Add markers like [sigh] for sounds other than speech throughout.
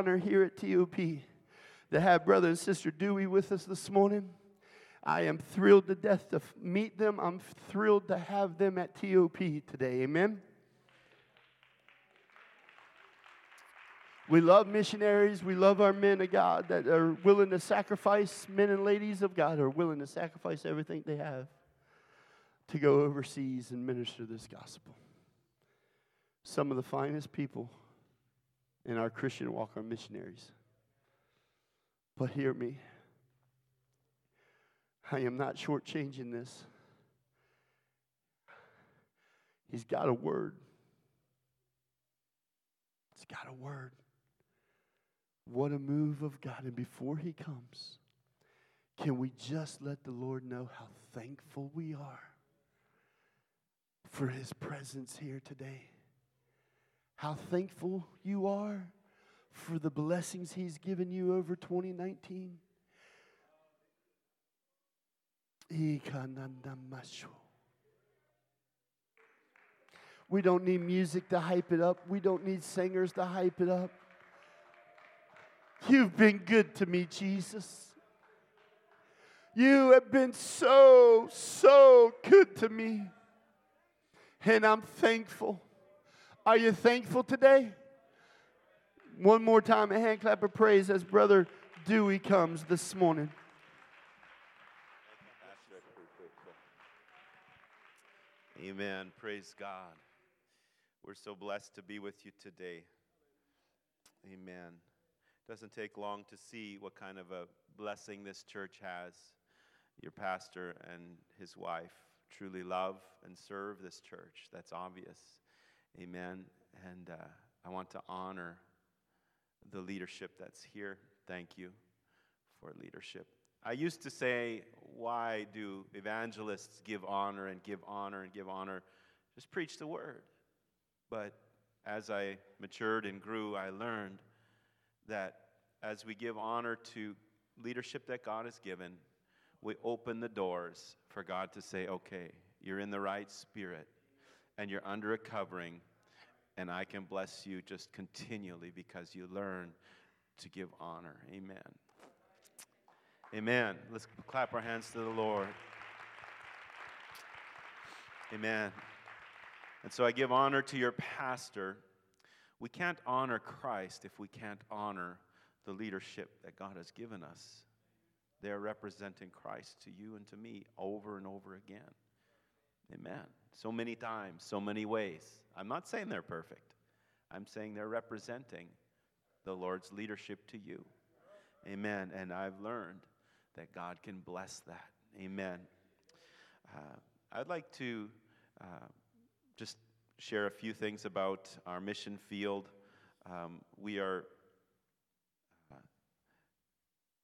honor here at TOP to have brother and sister Dewey with us this morning. I am thrilled to death to meet them. I'm thrilled to have them at TOP today. Amen. We love missionaries. We love our men of God that are willing to sacrifice, men and ladies of God are willing to sacrifice everything they have to go overseas and minister this gospel. Some of the finest people in our Christian walk are missionaries. But hear me. I am not shortchanging this. He's got a word. He's got a word. What a move of God. And before he comes, can we just let the Lord know how thankful we are for his presence here today? How thankful you are for the blessings he's given you over 2019? We don't need music to hype it up. We don't need singers to hype it up. You've been good to me, Jesus. You have been so, so good to me. And I'm thankful. Are you thankful today? One more time, a hand clap of praise as Brother Dewey comes this morning. Amen. Praise God. We're so blessed to be with you today. Amen. Doesn't take long to see what kind of a blessing this church has. Your pastor and his wife truly love and serve this church. That's obvious. Amen. And uh, I want to honor the leadership that's here. Thank you for leadership. I used to say, why do evangelists give honor and give honor and give honor? Just preach the word. But as I matured and grew, I learned that as we give honor to leadership that God has given, we open the doors for God to say, okay, you're in the right spirit and you're under a covering, and I can bless you just continually because you learn to give honor. Amen. Amen. Let's clap our hands to the Lord. Amen. And so I give honor to your pastor. We can't honor Christ if we can't honor the leadership that God has given us. They're representing Christ to you and to me over and over again. Amen. So many times, so many ways. I'm not saying they're perfect, I'm saying they're representing the Lord's leadership to you. Amen. And I've learned that God can bless that. Amen. Uh, I'd like to uh, just share a few things about our mission field. Um, we are, uh,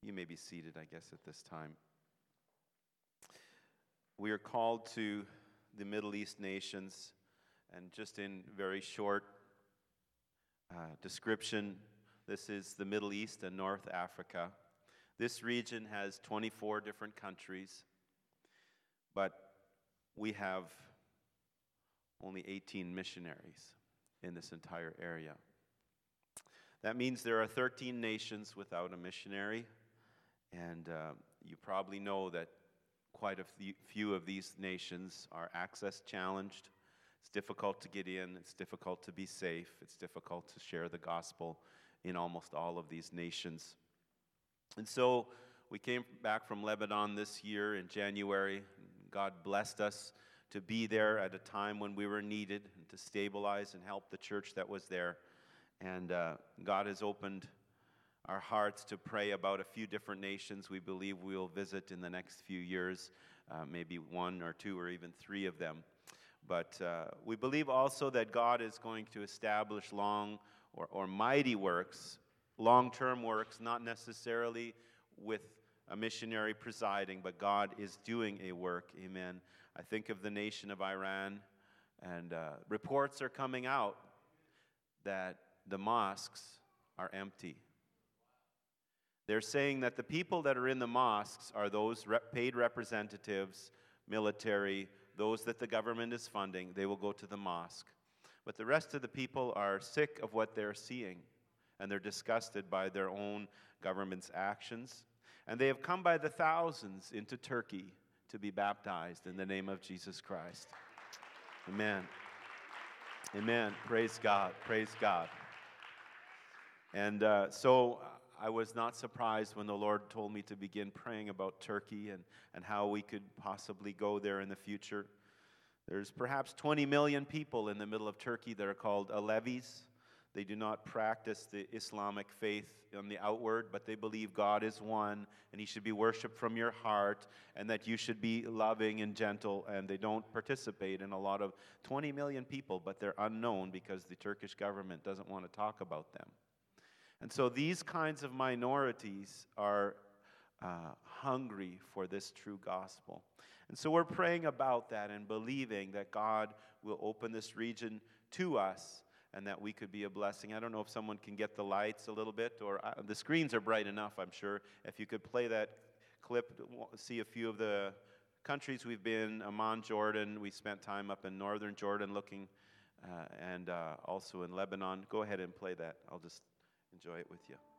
you may be seated, I guess, at this time. We are called to the Middle East nations, and just in very short uh, description, this is the Middle East and North Africa. This region has 24 different countries, but we have only 18 missionaries in this entire area. That means there are 13 nations without a missionary, and uh, you probably know that quite a few of these nations are access challenged. It's difficult to get in, it's difficult to be safe, it's difficult to share the gospel in almost all of these nations. And so we came back from Lebanon this year in January. God blessed us to be there at a time when we were needed and to stabilize and help the church that was there. And uh, God has opened our hearts to pray about a few different nations we believe we'll visit in the next few years, uh, maybe one or two or even three of them. But uh, we believe also that God is going to establish long or, or mighty works long term works, not necessarily with a missionary presiding, but God is doing a work. Amen. I think of the nation of Iran, and uh, reports are coming out that the mosques are empty. They're saying that the people that are in the mosques are those rep- paid representatives, military, those that the government is funding. They will go to the mosque. But the rest of the people are sick of what they're seeing and they're disgusted by their own government's actions. And they have come by the thousands into Turkey to be baptized in the name of Jesus Christ. Amen. Amen. Praise God. Praise God. And uh, so I was not surprised when the Lord told me to begin praying about Turkey and, and how we could possibly go there in the future. There's perhaps 20 million people in the middle of Turkey that are called Alevis. They do not practice the Islamic faith on the outward, but they believe God is one and He should be worshiped from your heart and that you should be loving and gentle. And they don't participate in a lot of 20 million people, but they're unknown because the Turkish government doesn't want to talk about them. And so these kinds of minorities are uh, hungry for this true gospel. And so we're praying about that and believing that God will open this region to us and that we could be a blessing. I don't know if someone can get the lights a little bit, or uh, the screens are bright enough, I'm sure. If you could play that clip, see a few of the countries we've been Amman, Jordan. We spent time up in northern Jordan looking, uh, and uh, also in Lebanon. Go ahead and play that. I'll just enjoy it with you.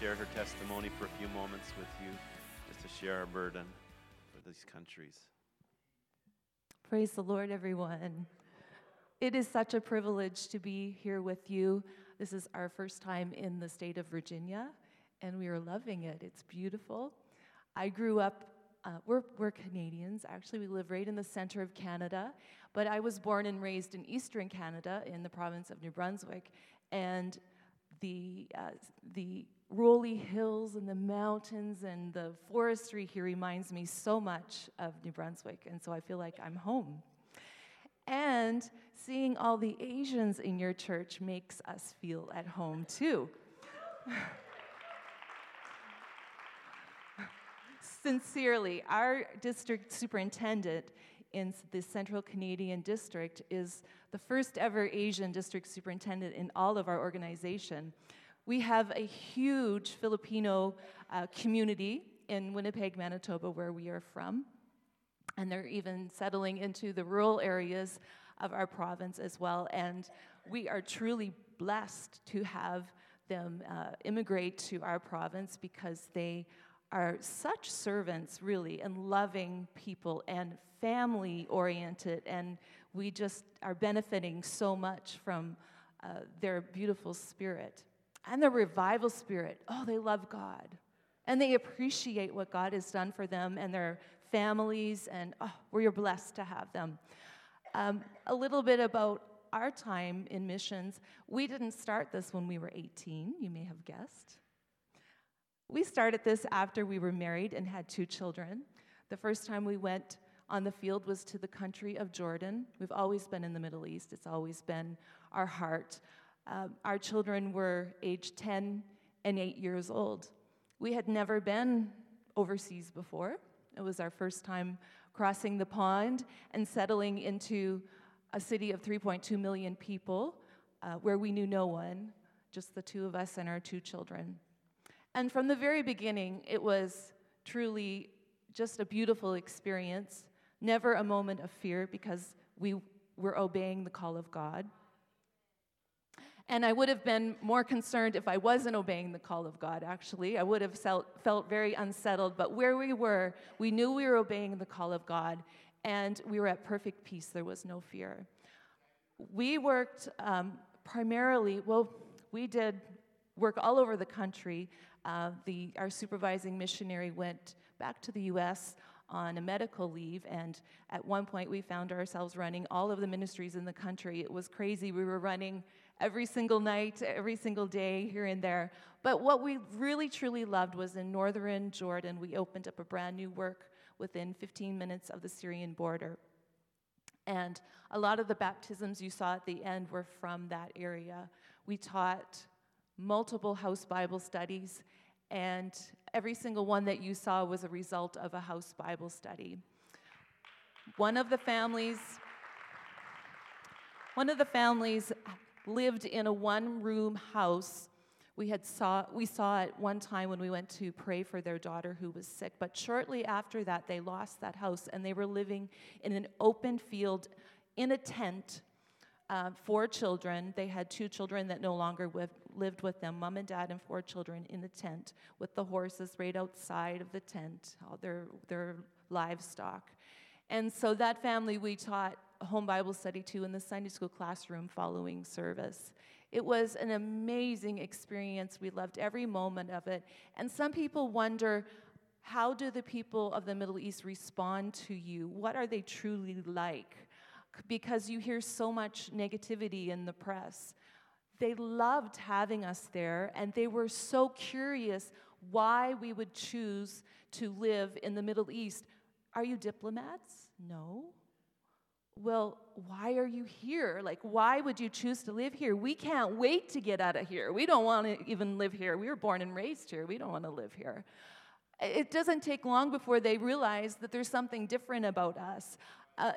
Share her testimony for a few moments with you, just to share our burden for these countries. Praise the Lord, everyone. It is such a privilege to be here with you. This is our first time in the state of Virginia, and we are loving it. It's beautiful. I grew up, uh, we're, we're Canadians. Actually, we live right in the center of Canada, but I was born and raised in eastern Canada in the province of New Brunswick. And the, uh, the rolly hills and the mountains and the forestry here reminds me so much of New Brunswick, and so I feel like I'm home. And seeing all the Asians in your church makes us feel at home too. [laughs] Sincerely, our district superintendent in the Central Canadian District is the first ever Asian district superintendent in all of our organization. We have a huge Filipino uh, community in Winnipeg, Manitoba, where we are from. And they're even settling into the rural areas of our province as well. And we are truly blessed to have them uh, immigrate to our province because they are such servants, really, and loving people and family oriented. And we just are benefiting so much from uh, their beautiful spirit and the revival spirit. Oh, they love God and they appreciate what God has done for them and their families, and oh, we're blessed to have them. Um, a little bit about our time in missions. We didn't start this when we were 18, you may have guessed. We started this after we were married and had two children. The first time we went on the field was to the country of Jordan. We've always been in the Middle East, it's always been our heart. Um, our children were age 10 and 8 years old. We had never been overseas before. It was our first time crossing the pond and settling into a city of 3.2 million people uh, where we knew no one, just the two of us and our two children. And from the very beginning, it was truly just a beautiful experience, never a moment of fear because we were obeying the call of God. And I would have been more concerned if I wasn't obeying the call of God, actually. I would have felt, very unsettled. But where we were, we knew we were obeying the call of God, and we were at perfect peace. There was no fear. We worked um, primarily, well, we did work all over the country. Uh, the, our supervising missionary went back to the US on a medical leave, and at one point we found ourselves running all of the ministries in the country. It was crazy. We were running every single night, every single day, here and there. But what we really truly loved was in northern Jordan, we opened up a brand new work within 15 minutes of the Syrian border. And a lot of the baptisms you saw at the end were from that area. We taught multiple house Bible studies, and every single one that you saw was a result of a house Bible study. One of the families, one of the families lived in a one-room house. We had saw we saw it one time when we went to pray for their daughter who was sick, but shortly after that they lost that house and they were living in an open field in a tent uh, four children. They had two children that no longer lived with them, mom and dad, and four children in the tent with the horses right outside of the tent, all their, their livestock. And so that family we taught home Bible study to in the Sunday school classroom following service. It was an amazing experience. We loved every moment of it. And some people wonder how do the people of the Middle East respond to you? What are they truly like? Because you hear so much negativity in the press. They loved having us there, and they were so curious why we would choose to live in the Middle East. Are you diplomats? No. Well, why are you here? Like, why would you choose to live here? We can't wait to get out of here. We don't want to even live here. We were born and raised here. We don't want to live here. It doesn't take long before they realize that there's something different about us. Uh,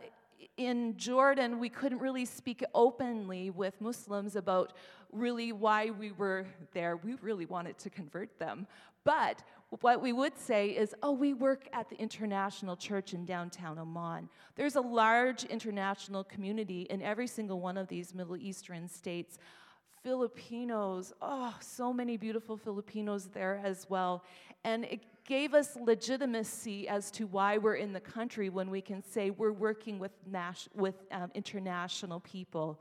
in Jordan, we couldn't really speak openly with Muslims about really why we were there. We really wanted to convert them. But what we would say is, oh, we work at the International Church in downtown Amman. There's a large international community in every single one of these Middle Eastern states Filipinos. Oh, so many beautiful Filipinos there as well. And it gave us legitimacy as to why we're in the country when we can say we're working with, nas- with um, international people.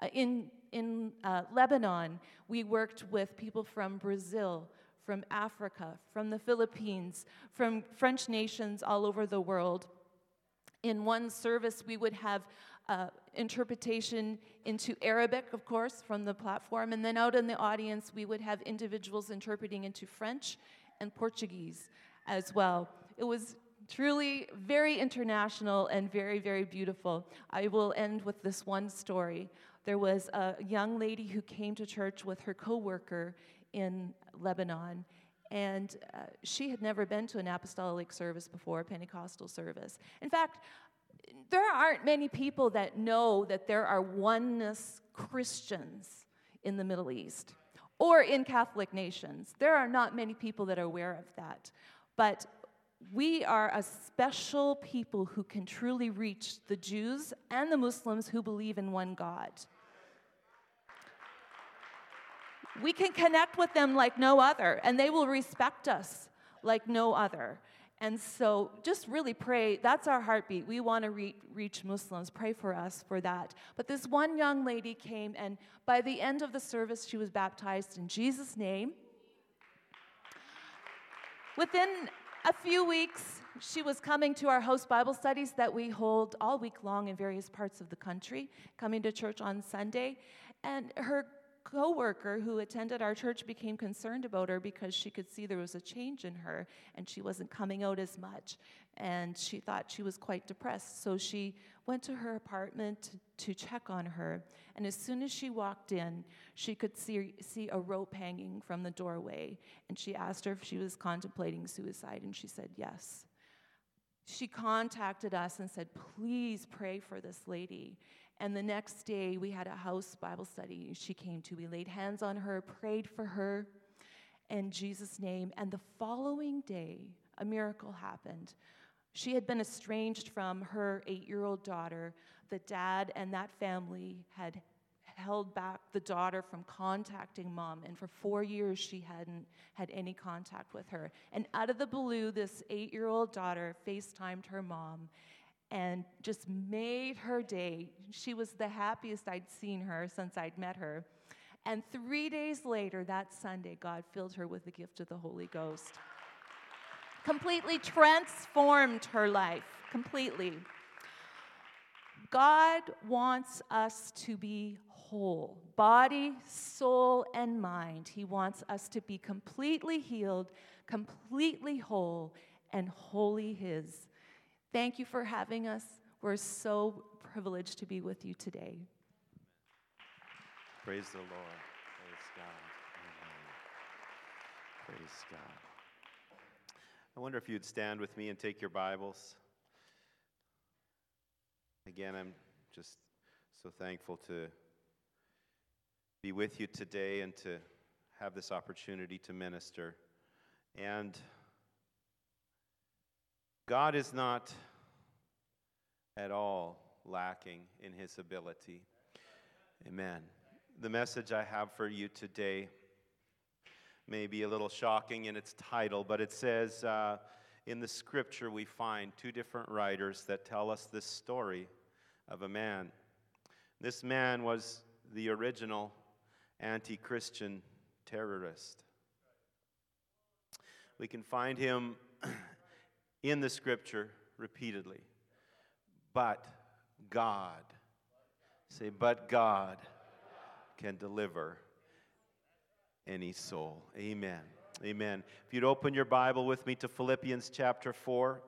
Uh, in in uh, Lebanon, we worked with people from Brazil, from Africa, from the Philippines, from French nations all over the world. In one service, we would have uh, interpretation into Arabic, of course, from the platform, and then out in the audience, we would have individuals interpreting into French and Portuguese as well. It was truly very international and very, very beautiful. I will end with this one story. There was a young lady who came to church with her coworker in Lebanon, and uh, she had never been to an apostolic service before, a Pentecostal service. In fact, there aren't many people that know that there are oneness Christians in the Middle East or in Catholic nations. There are not many people that are aware of that. But we are a special people who can truly reach the Jews and the Muslims who believe in one God. We can connect with them like no other, and they will respect us like no other. And so just really pray. That's our heartbeat. We want to re- reach Muslims. Pray for us for that. But this one young lady came, and by the end of the service, she was baptized in Jesus' name. Within a few weeks, she was coming to our host Bible studies that we hold all week long in various parts of the country, coming to church on Sunday. And her coworker who attended our church became concerned about her because she could see there was a change in her and she wasn't coming out as much. And she thought she was quite depressed. So she went to her apartment to check on her. And as soon as she walked in she could see, see a rope hanging from the doorway. And she asked her if she was contemplating suicide. And she said yes. She contacted us and said, Please pray for this lady. And the next day, we had a house Bible study she came to. We laid hands on her, prayed for her in Jesus' name. And the following day, a miracle happened. She had been estranged from her eight year old daughter. The dad and that family had held back the daughter from contacting mom, and for four years she hadn't had any contact with her. And out of the blue, this eight year old daughter FaceTimed her mom and just made her day. She was the happiest I'd seen her since I'd met her. And three days later, that Sunday, God filled her with the gift of the Holy Ghost. Completely transformed her life, completely. God wants us to be whole body, soul, and mind. He wants us to be completely healed, completely whole, and wholly His. Thank you for having us. We're so privileged to be with you today. Praise the Lord. Praise God. Amen. Praise God. I wonder if you'd stand with me and take your Bibles. Again, I'm just so thankful to be with you today and to have this opportunity to minister. And God is not at all lacking in his ability. Amen. The message I have for you today may be a little shocking in its title, but it says uh, in the scripture we find two different writers that tell us this story of a man. This man was the original anti Christian terrorist. We can find him in the scripture repeatedly. But God, say, but God can deliver any soul. Amen. Amen. If you'd open your Bible with me to Philippians chapter 4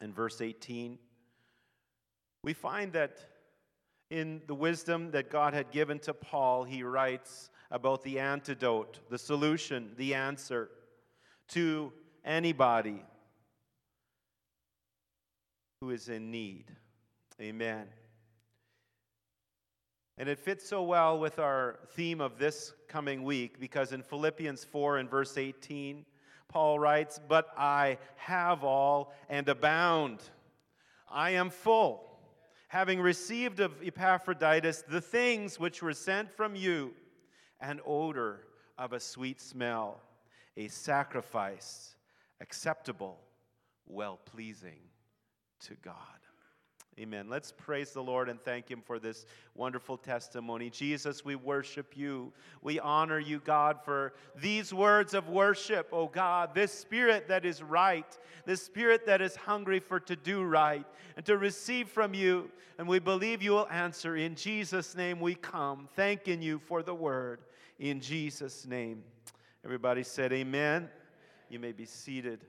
and verse 18, we find that in the wisdom that God had given to Paul, he writes about the antidote, the solution, the answer to anybody who is in need. Amen. And it fits so well with our theme of this coming week because in Philippians 4 and verse 18, Paul writes, But I have all and abound. I am full, having received of Epaphroditus the things which were sent from you, an odor of a sweet smell, a sacrifice acceptable, well pleasing to God. Amen. Let's praise the Lord and thank Him for this wonderful testimony. Jesus, we worship you. We honor you, God, for these words of worship, oh God, this spirit that is right, this spirit that is hungry for to do right and to receive from you. And we believe you will answer. In Jesus' name we come, thanking you for the word. In Jesus' name. Everybody said, Amen. You may be seated.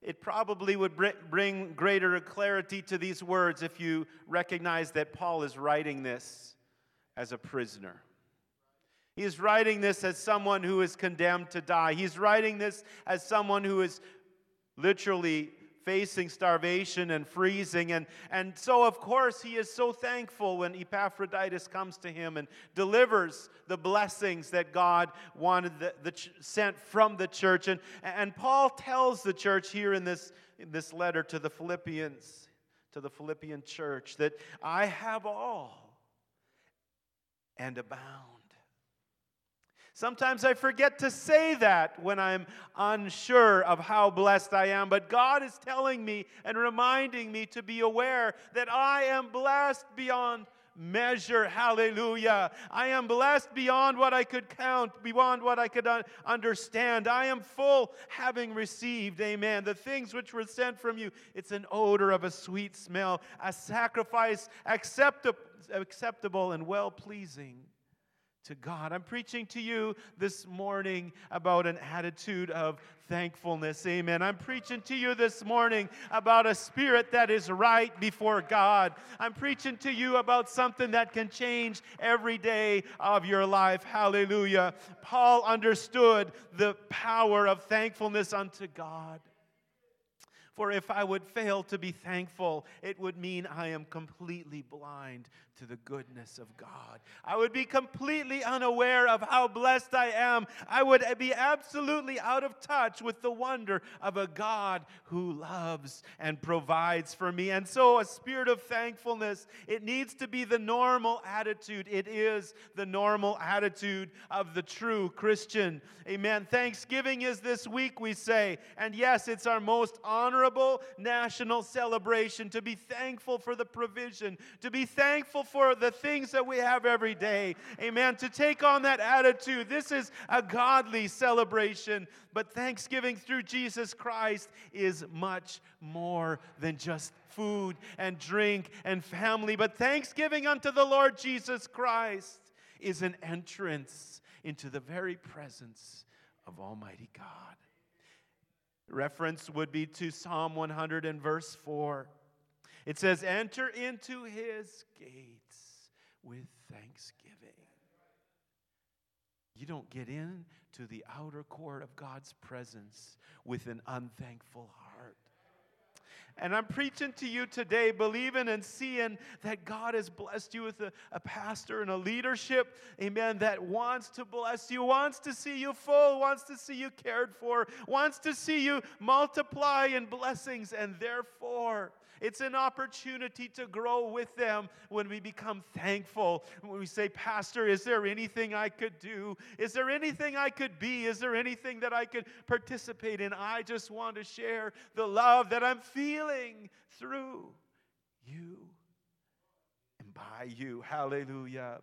It probably would bring greater clarity to these words if you recognize that Paul is writing this as a prisoner. He is writing this as someone who is condemned to die. He's writing this as someone who is literally facing starvation and freezing. And, and so, of course, he is so thankful when Epaphroditus comes to him and delivers the blessings that God wanted the, the sent from the church. And, and Paul tells the church here in this, in this letter to the Philippians, to the Philippian church, that I have all and abound. Sometimes I forget to say that when I'm unsure of how blessed I am, but God is telling me and reminding me to be aware that I am blessed beyond measure. Hallelujah. I am blessed beyond what I could count, beyond what I could un- understand. I am full having received, amen, the things which were sent from you. It's an odor of a sweet smell, a sacrifice acceptable, acceptable and well pleasing to God. I'm preaching to you this morning about an attitude of thankfulness. Amen. I'm preaching to you this morning about a spirit that is right before God. I'm preaching to you about something that can change every day of your life. Hallelujah. Paul understood the power of thankfulness unto God. For if I would fail to be thankful, it would mean I am completely blind to the goodness of God. I would be completely unaware of how blessed I am. I would be absolutely out of touch with the wonder of a God who loves and provides for me. And so, a spirit of thankfulness, it needs to be the normal attitude. It is the normal attitude of the true Christian. Amen. Thanksgiving is this week, we say. And yes, it's our most honorable national celebration to be thankful for the provision, to be thankful for the things that we have every day. Amen. To take on that attitude. This is a godly celebration, but Thanksgiving through Jesus Christ is much more than just food and drink and family. But Thanksgiving unto the Lord Jesus Christ is an entrance into the very presence of Almighty God. Reference would be to Psalm 100 and verse 4. It says, Enter into his gates with thanksgiving. You don't get into the outer court of God's presence with an unthankful heart. And I'm preaching to you today, believing and seeing that God has blessed you with a, a, pastor and a leadership, amen, that wants to bless you, wants to see you full, wants to see you cared for, wants to see you multiply in blessings, and therefore, it's an opportunity to grow with them when we become thankful. When we say, Pastor, is there anything I could do? Is there anything I could be? Is there anything that I could participate in? I just want to share the love that I'm feeling through you and by you. Hallelujah.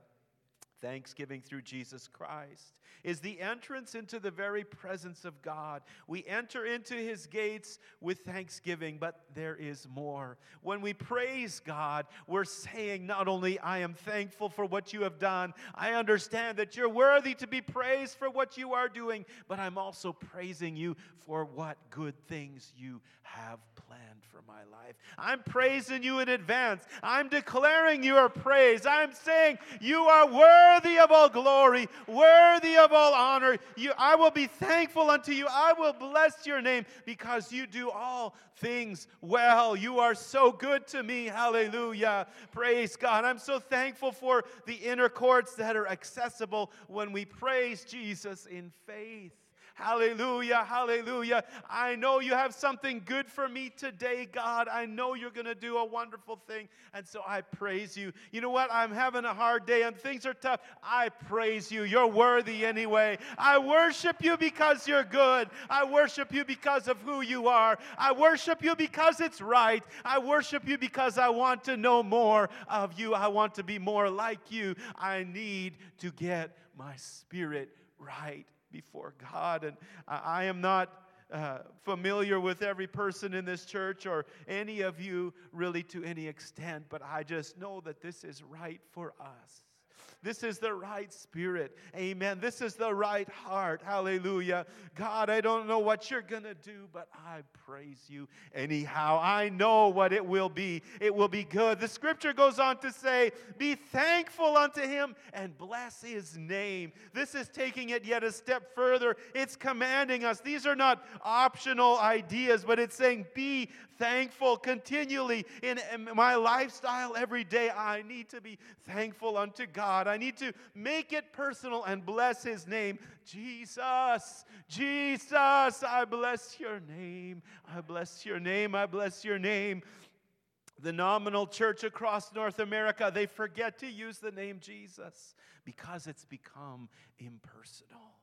Thanksgiving through Jesus Christ is the entrance into the very presence of God. We enter into his gates with thanksgiving, but there is more. When we praise God, we're saying not only, I am thankful for what you have done, I understand that you're worthy to be praised for what you are doing, but I'm also praising you for what good things you have planned for my life. I'm praising you in advance. I'm declaring your praise. I'm saying you are worthy of all glory, worthy of all honor. You, I will be thankful unto you. I will bless your name because you do all things well. You are so good to me. Hallelujah. Praise God. I'm so thankful for the inner courts that are accessible when we praise Jesus in faith. Hallelujah, hallelujah. I know you have something good for me today, God. I know you're going to do a wonderful thing. And so I praise you. You know what? I'm having a hard day and things are tough. I praise you. You're worthy anyway. I worship you because you're good. I worship you because of who you are. I worship you because it's right. I worship you because I want to know more of you. I want to be more like you. I need to get my spirit right before God. And I, am not uh, familiar with every person in this church or any of you really to any extent, but I just know that this is right for us. This is the right spirit. Amen. This is the right heart. Hallelujah. God, I don't know what you're going to do, but I praise you anyhow. I know what it will be. It will be good. The scripture goes on to say, Be thankful unto him and bless his name. This is taking it yet a step further. It's commanding us. These are not optional ideas, but it's saying, Be thankful continually in my lifestyle every day. I need to be thankful unto God. I need to make it personal and bless his name. Jesus, Jesus, I bless your name. I bless your name. I bless your name. The nominal church across North America, they forget to use the name Jesus because it's become impersonal.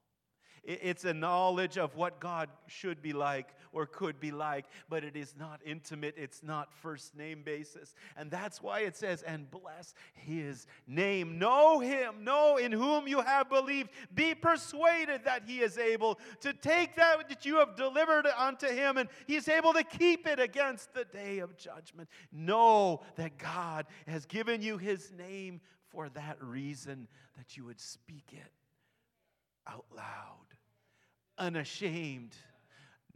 It's a knowledge of what God should be like or could be like, but it is not intimate. It's not first name basis. And that's why it says, and bless his name. Know him, know in whom you have believed. Be persuaded that he is able to take that that you have delivered unto him, and he's able to keep it against the day of judgment. Know that God has given you his name for that reason, that you would speak it out loud, unashamed,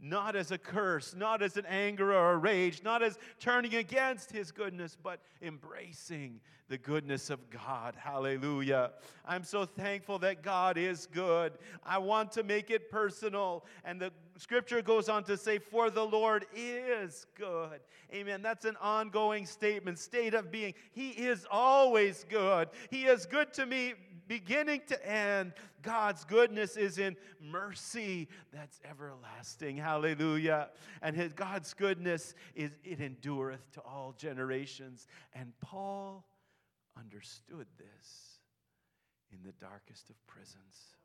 not as a curse, not as an anger or a rage, not as turning against his goodness, but embracing the goodness of God. Hallelujah. I'm so thankful that God is good. I want to make it personal. And the scripture goes on to say, For the Lord is good. Amen. That's an ongoing statement, state of being. He is always good. He is good to me beginning to end, God's goodness is in mercy that's everlasting. Hallelujah. And his God's goodness is it endureth to all generations. And Paul understood this in the darkest of prisons.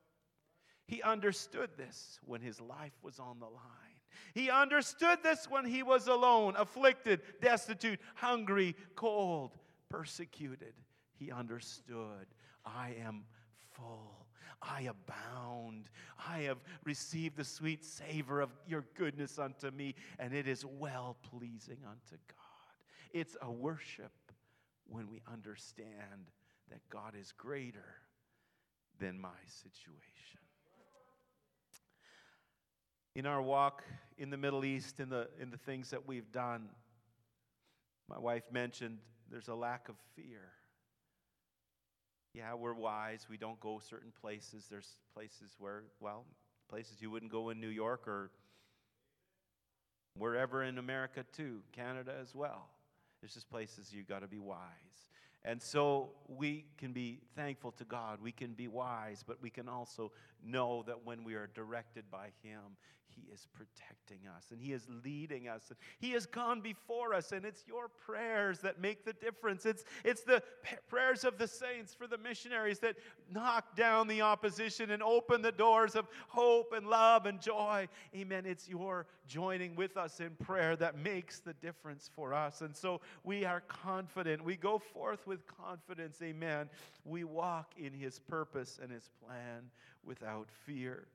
He understood this when his life was on the line. He understood this when he was alone, afflicted, destitute, hungry, cold, persecuted. He understood I am full. I abound. I have received the sweet savor of your goodness unto me, and it is well pleasing unto God. It's a worship when we understand that God is greater than my situation. In our walk in the Middle East, in the, in the things that we've done, my wife mentioned there's a lack of fear. Yeah, we're wise. We don't go certain places. There's places where, well, places you wouldn't go in New York or wherever in America too, Canada as well. There's just places you've got to be wise. And so we can be thankful to God. We can be wise, but we can also know that when we are directed by Him, He is protecting us and He is leading us. He has gone before us, and it's your prayers that make the difference. It's, it's the prayers of the saints for the missionaries that knock down the opposition and open the doors of hope and love and joy. Amen. It's your joining with us in prayer that makes the difference for us. And so we are confident. We go forth with confidence. Amen. We walk in His purpose and His plan without fear.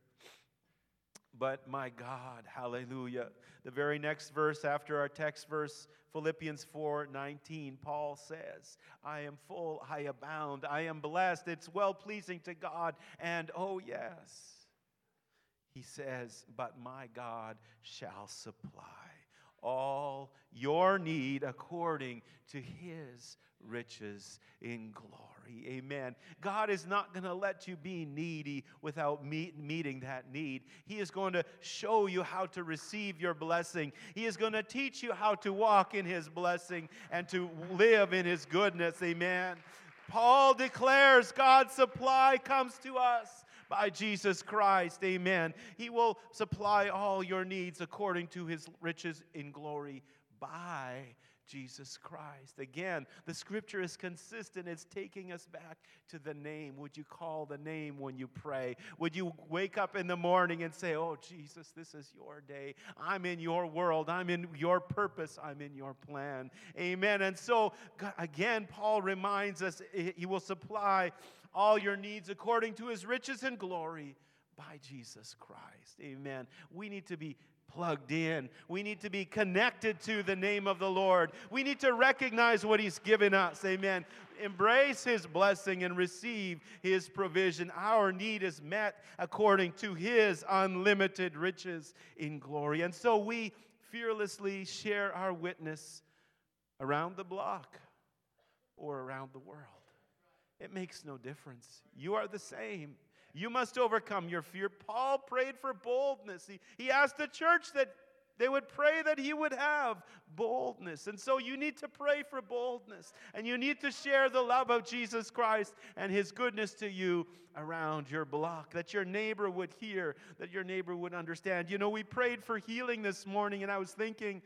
But my God, hallelujah. The very next verse after our text verse, Philippians 4 19, Paul says, I am full, I abound, I am blessed, it's well pleasing to God, and oh, yes. He says, But my God shall supply all your need according to his riches in glory. Amen. God is not going to let you be needy without meet, meeting that need. He is going to show you how to receive your blessing. He is going to teach you how to walk in his blessing and to live in his goodness. Amen. Paul declares God's supply comes to us by Jesus Christ. Amen. He will supply all your needs according to his riches in glory by Jesus Christ. Again, the scripture is consistent. It's taking us back to the name. Would you call the name when you pray? Would you wake up in the morning and say, Oh, Jesus, this is your day. I'm in your world. I'm in your purpose. I'm in your plan. Amen. And so, again, Paul reminds us he will supply all your needs according to his riches and glory by Jesus Christ. Amen. We need to be plugged in. We need to be connected to the name of the Lord. We need to recognize what he's given us. Amen. Embrace his blessing and receive his provision. Our need is met according to his unlimited riches in glory. And so we fearlessly share our witness around the block or around the world. It makes no difference. You are the same. You must overcome your fear. Paul prayed for boldness. He, he asked the church that they would pray that he would have boldness. And so you need to pray for boldness. And you need to share the love of Jesus Christ and his goodness to you around your block, that your neighbor would hear, that your neighbor would understand. You know, we prayed for healing this morning, and I was thinking,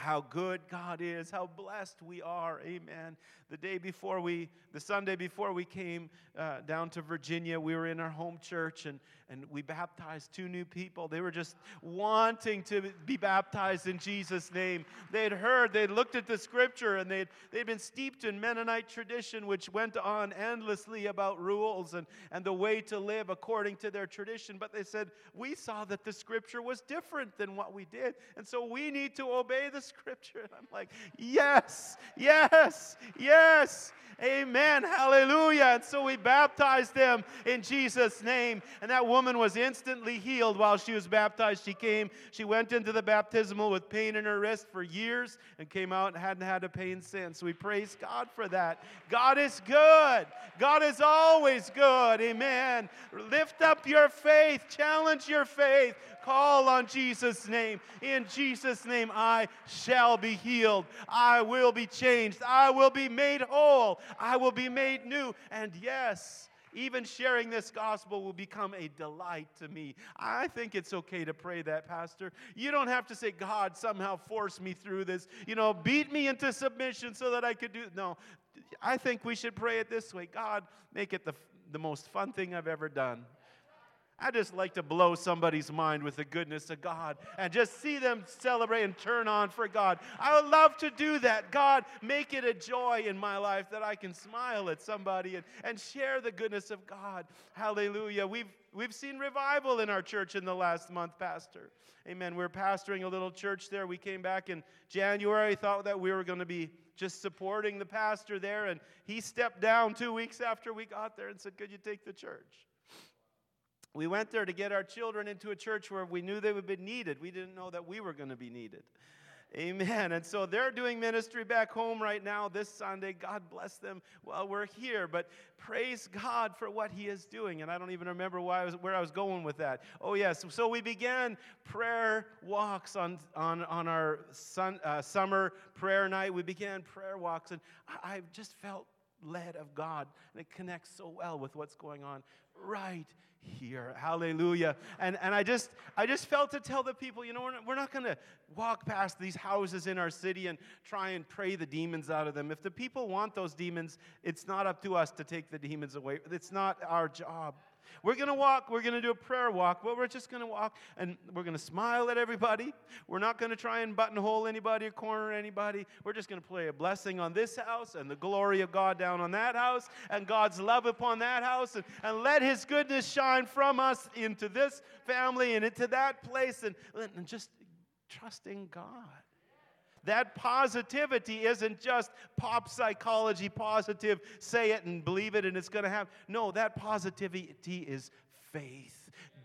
how good God is, how blessed we are. Amen. The day before we, the Sunday before we came uh, down to Virginia, we were in our home church and, and we baptized two new people. They were just wanting to be baptized in Jesus' name. They had heard, they had looked at the scripture, and they'd, they'd been steeped in Mennonite tradition, which went on endlessly about rules and, and the way to live according to their tradition. But they said, We saw that the scripture was different than what we did. And so we need to obey the scripture. [laughs] And I'm like, Yes, yes, yes. Amen. Hallelujah. And so we baptized them in Jesus' name. And that woman was instantly healed while she was baptized. She came, she went into the baptismal with pain in her wrist for years and came out and hadn't had a pain since. We praise God for that. God is good. God is always good. Amen. Lift up your faith, challenge your faith. Call on Jesus' name. In Jesus' name, I shall be healed. I will be changed. I will be made whole. I will be made new. And yes, even sharing this gospel will become a delight to me. I think it's okay to pray that, Pastor. You don't have to say, God, somehow force me through this, you know, beat me into submission so that I could do. No, I think we should pray it this way God, make it the, the most fun thing I've ever done. I just like to blow somebody's mind with the goodness of God and just see them celebrate and turn on for God. I would love to do that. God, make it a joy in my life that I can smile at somebody and, and share the goodness of God. Hallelujah. We've, we've seen revival in our church in the last month, Pastor. Amen. We're pastoring a little church there. We came back in January, thought that we were going to be just supporting the pastor there, and he stepped down two weeks after we got there and said, Could you take the church? We went there to get our children into a church where we knew they would be needed. We didn't know that we were going to be needed. Amen. And so they're doing ministry back home right now this Sunday. God bless them while we're here. But praise God for what He is doing. And I don't even remember why I was, where I was going with that. Oh, yes. So we began prayer walks on, on, on our sun, uh, summer prayer night. We began prayer walks. And I, I just felt led of God. And it connects so well with what's going on right here. Hallelujah. And, and I, just, I just felt to tell the people, you know, we're not, we're not going to walk past these houses in our city and try and pray the demons out of them. If the people want those demons, it's not up to us to take the demons away. It's not our job. We're going to walk, we're going to do a prayer walk, but we're just going to walk and we're going to smile at everybody. We're not going to try and buttonhole anybody or corner anybody. We're just going to play a blessing on this house and the glory of God down on that house and God's love upon that house and, and let His goodness shine from us into this family and into that place and, and just trusting God. That positivity isn't just pop psychology positive, say it and believe it and it's going to happen. No, that positivity is faith.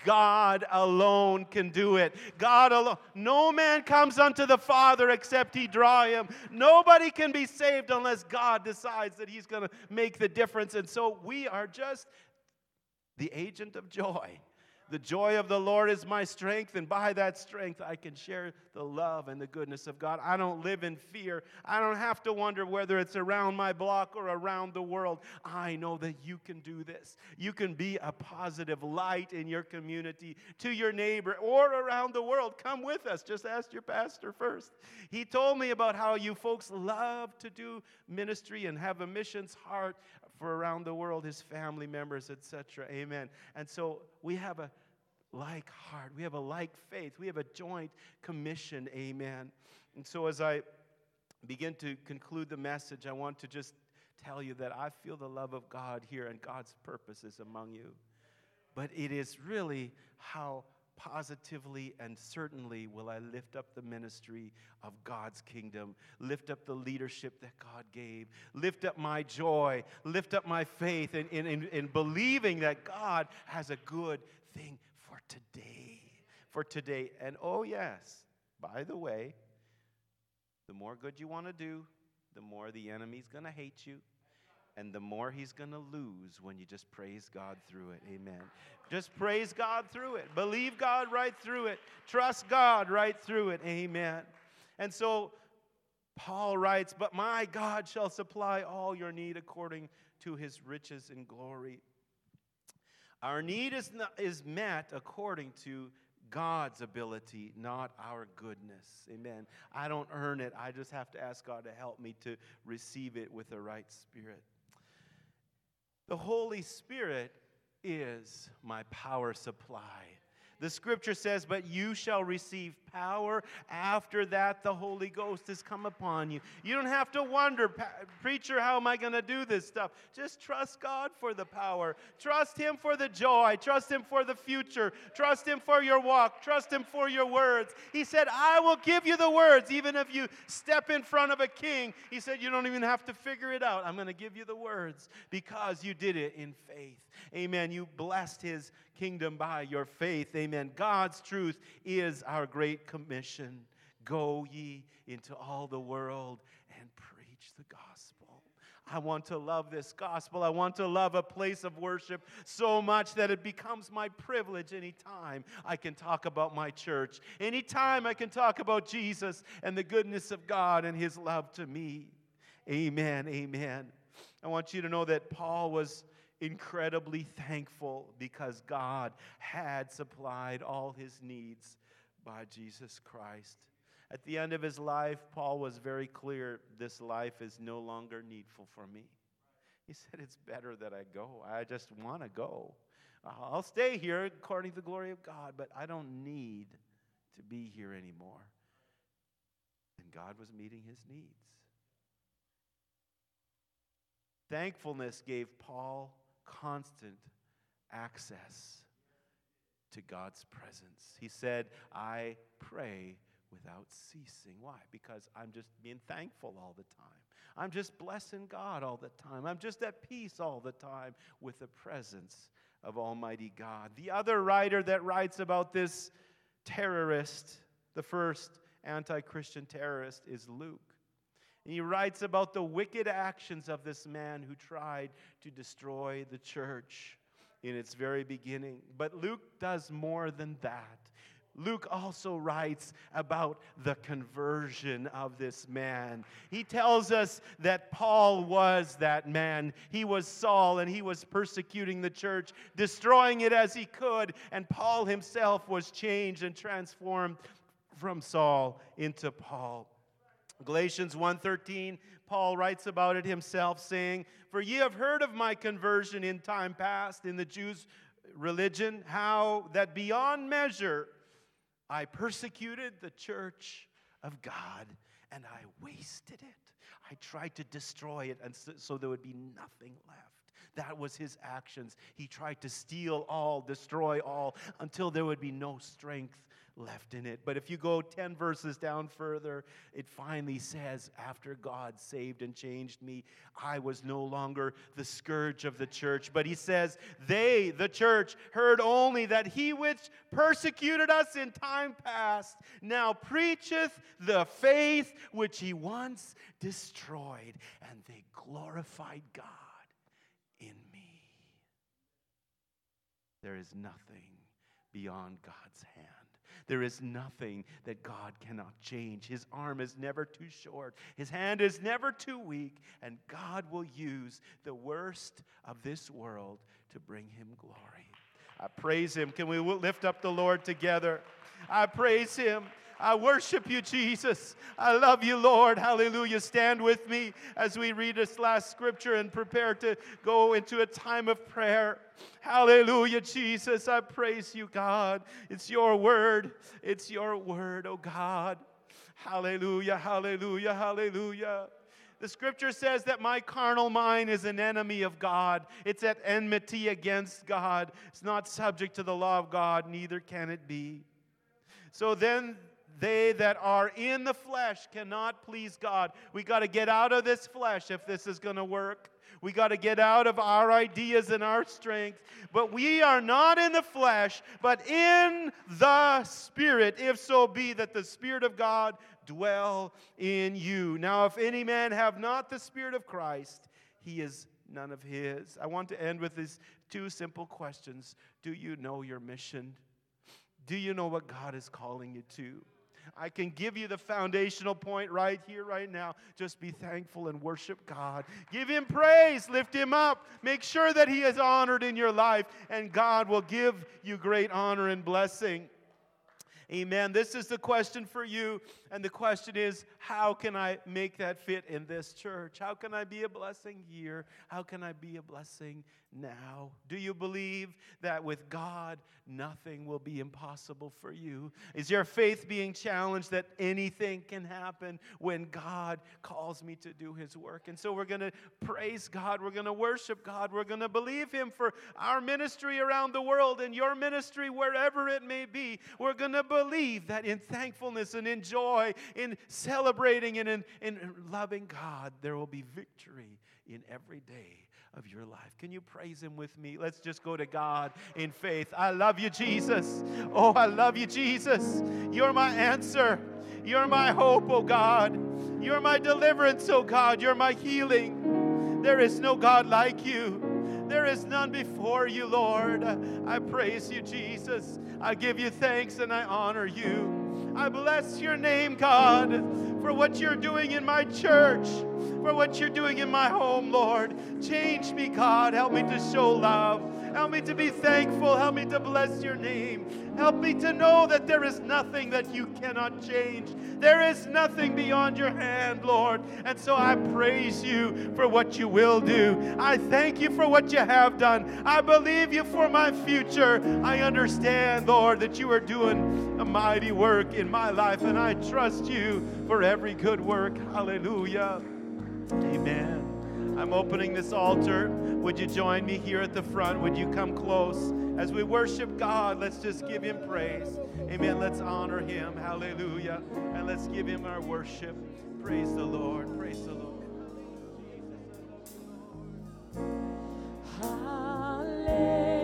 God alone can do it. God alone. No man comes unto the Father except he draw him. Nobody can be saved unless God decides that he's going to make the difference. And so we are just the agent of joy The joy of the Lord is my strength, and by that strength I can share the love and the goodness of God. I don't live in fear. I don't have to wonder whether it's around my block or around the world. I know that you can do this. You can be a positive light in your community to your neighbor or around the world. Come with us. Just ask your pastor first. He told me about how you folks love to do ministry and have a missions heart for around the world, his family members, etc. Amen. And so we have a like heart, we have a like faith, we have a joint commission. Amen. And so as I begin to conclude the message, I want to just tell you that I feel the love of God here and God's purposes among you. But it is really how positively and certainly will I lift up the ministry of God's kingdom, lift up the leadership that God gave, lift up my joy, lift up my faith in, in, in, in believing that God has a good thing for today. For today. And oh, yes, by the way, the more good you want to do, the more the enemy's going to hate you and the more he's going to lose when you just praise God through it. Amen. Just praise God through it. Believe God right through it. Trust God right through it. Amen. And so Paul writes, But my God shall supply all your need according to his riches and glory. Our need is, not, is met according to God's ability, not our goodness. Amen. I don't earn it. I just have to ask God to help me to receive it with the right spirit. The Holy Spirit is my power supply. The scripture says, But you shall receive power. After that, the Holy Ghost has come upon you. You don't have to wonder, preacher, how am I going to do this stuff? Just trust God for the power. Trust Him for the joy. Trust Him for the future. Trust Him for your walk. Trust Him for your words. He said, I will give you the words, even if you step in front of a king. He said, You don't even have to figure it out. I'm going to give you the words because you did it in faith. Amen. You blessed His kingdom by your faith. Amen. God's truth is our great commission. Go ye into all the world and preach the gospel. I want to love this gospel. I want to love a place of worship so much that it becomes my privilege anytime I can talk about my church, anytime I can talk about Jesus and the goodness of God and his love to me. Amen. Amen. I want you to know that Paul was incredibly thankful because God had supplied all his needs by Jesus Christ. At the end of his life, Paul was very clear this life is no longer needful for me. He said, It's better that I go. I just want to go. Uh, I'll stay here according to the glory of God, but I don't need to be here anymore. And God was meeting his needs. Thankfulness gave Paul constant access to God's presence. He said, I pray without ceasing. Why? Because I'm just being thankful all the time. I'm just blessing God all the time. I'm just at peace all the time with the presence of Almighty God. The other writer that writes about this terrorist, the first anti Christian terrorist, is Luke. And he writes about the wicked actions of this man who tried to destroy the church in its very beginning. But Luke does more than that. Luke also writes about the conversion of this man. He tells us that Paul was that man. He was Saul and he was persecuting the church, destroying it as he could. And Paul himself was changed and transformed from Saul into Paul. Galatians 1:13 Paul writes about it himself saying, "For ye have heard of my conversion in time past in the Jews' religion, how that beyond measure I persecuted the church of God and I wasted it. I tried to destroy it and so, so there would be nothing left. That was his actions. He tried to steal all, destroy all until there would be no strength left in it. But if you go 10 verses down further, it finally says, After God saved and changed me, I was no longer the scourge of the church. But he says, They, the church, heard only that he which persecuted us in time past now preacheth the faith which he once destroyed. And they glorified God in me. There is nothing beyond God's hand. There is nothing that God cannot change. His arm is never too short, His hand is never too weak, and God will use the worst of this world to bring Him glory. I praise Him. Can we lift up the Lord together? I praise Him. I worship you, Jesus. I love you, Lord. Hallelujah. Stand with me as we read this last scripture and prepare to go into a time of prayer. Hallelujah, Jesus. I praise you, God. It's your word. It's your word, oh God. Hallelujah, hallelujah, hallelujah. The scripture says that my carnal mind is an enemy of God. It's at enmity against God. It's not subject to the law of God, neither can it be. So then they that are in the flesh cannot please God. We got to get out of this flesh if this is going to work. We got to get out of our ideas and our strength. But we are not in the flesh, but in the Spirit, if so be that the Spirit of God dwell in you. Now, if any man have not the Spirit of Christ, he is none of his. I want to end with these two simple questions Do you know your mission? Do you know what God is calling you to? I can give you the foundational point right here, right now. Just be thankful and worship God. Give Him praise, lift Him up. Make sure that He is honored in your life, and God will give you great honor and blessing. Amen. This is the question for you. And the question is how can I make that fit in this church? How can I be a blessing here? How can I be a blessing now? Do you believe that with God, nothing will be impossible for you? Is your faith being challenged that anything can happen when God calls me to do His work? And so we're going to praise God. We're going to worship God. We're going to believe Him for our ministry around the world and your ministry wherever it may be. We're going to believe that in thankfulness and in joy, in celebrating and in, in loving God, there will be victory in every day of your life. Can you praise Him with me? Let's just go to God in faith. I love you, Jesus. Oh, I love you, Jesus. You're my answer. You're my hope, oh God. You're my deliverance, oh God. You're my healing. There is no God like you. There is none before you, Lord. I praise you, Jesus. I give you thanks and I honor you. I bless your name, God, for what you're doing in my church, for what you're doing in my home, Lord. Change me, God. Help me to show love. Help me to be thankful. Help me to bless your name. Help me to know that there is nothing that you cannot change. There is nothing beyond your hand, Lord. And so I praise you for what you will do. I thank you for what you have done. I believe you for my future. I understand, Lord, that you are doing a mighty work in my life, and I trust you for every good work. Hallelujah. Amen. I'm opening this altar. Would you join me here at the front? Would you come close? As we worship God, let's just give Him praise. Amen. Let's honor Him. Hallelujah. And let's give Him our worship. Praise the Lord. Praise the Lord. Hallelujah.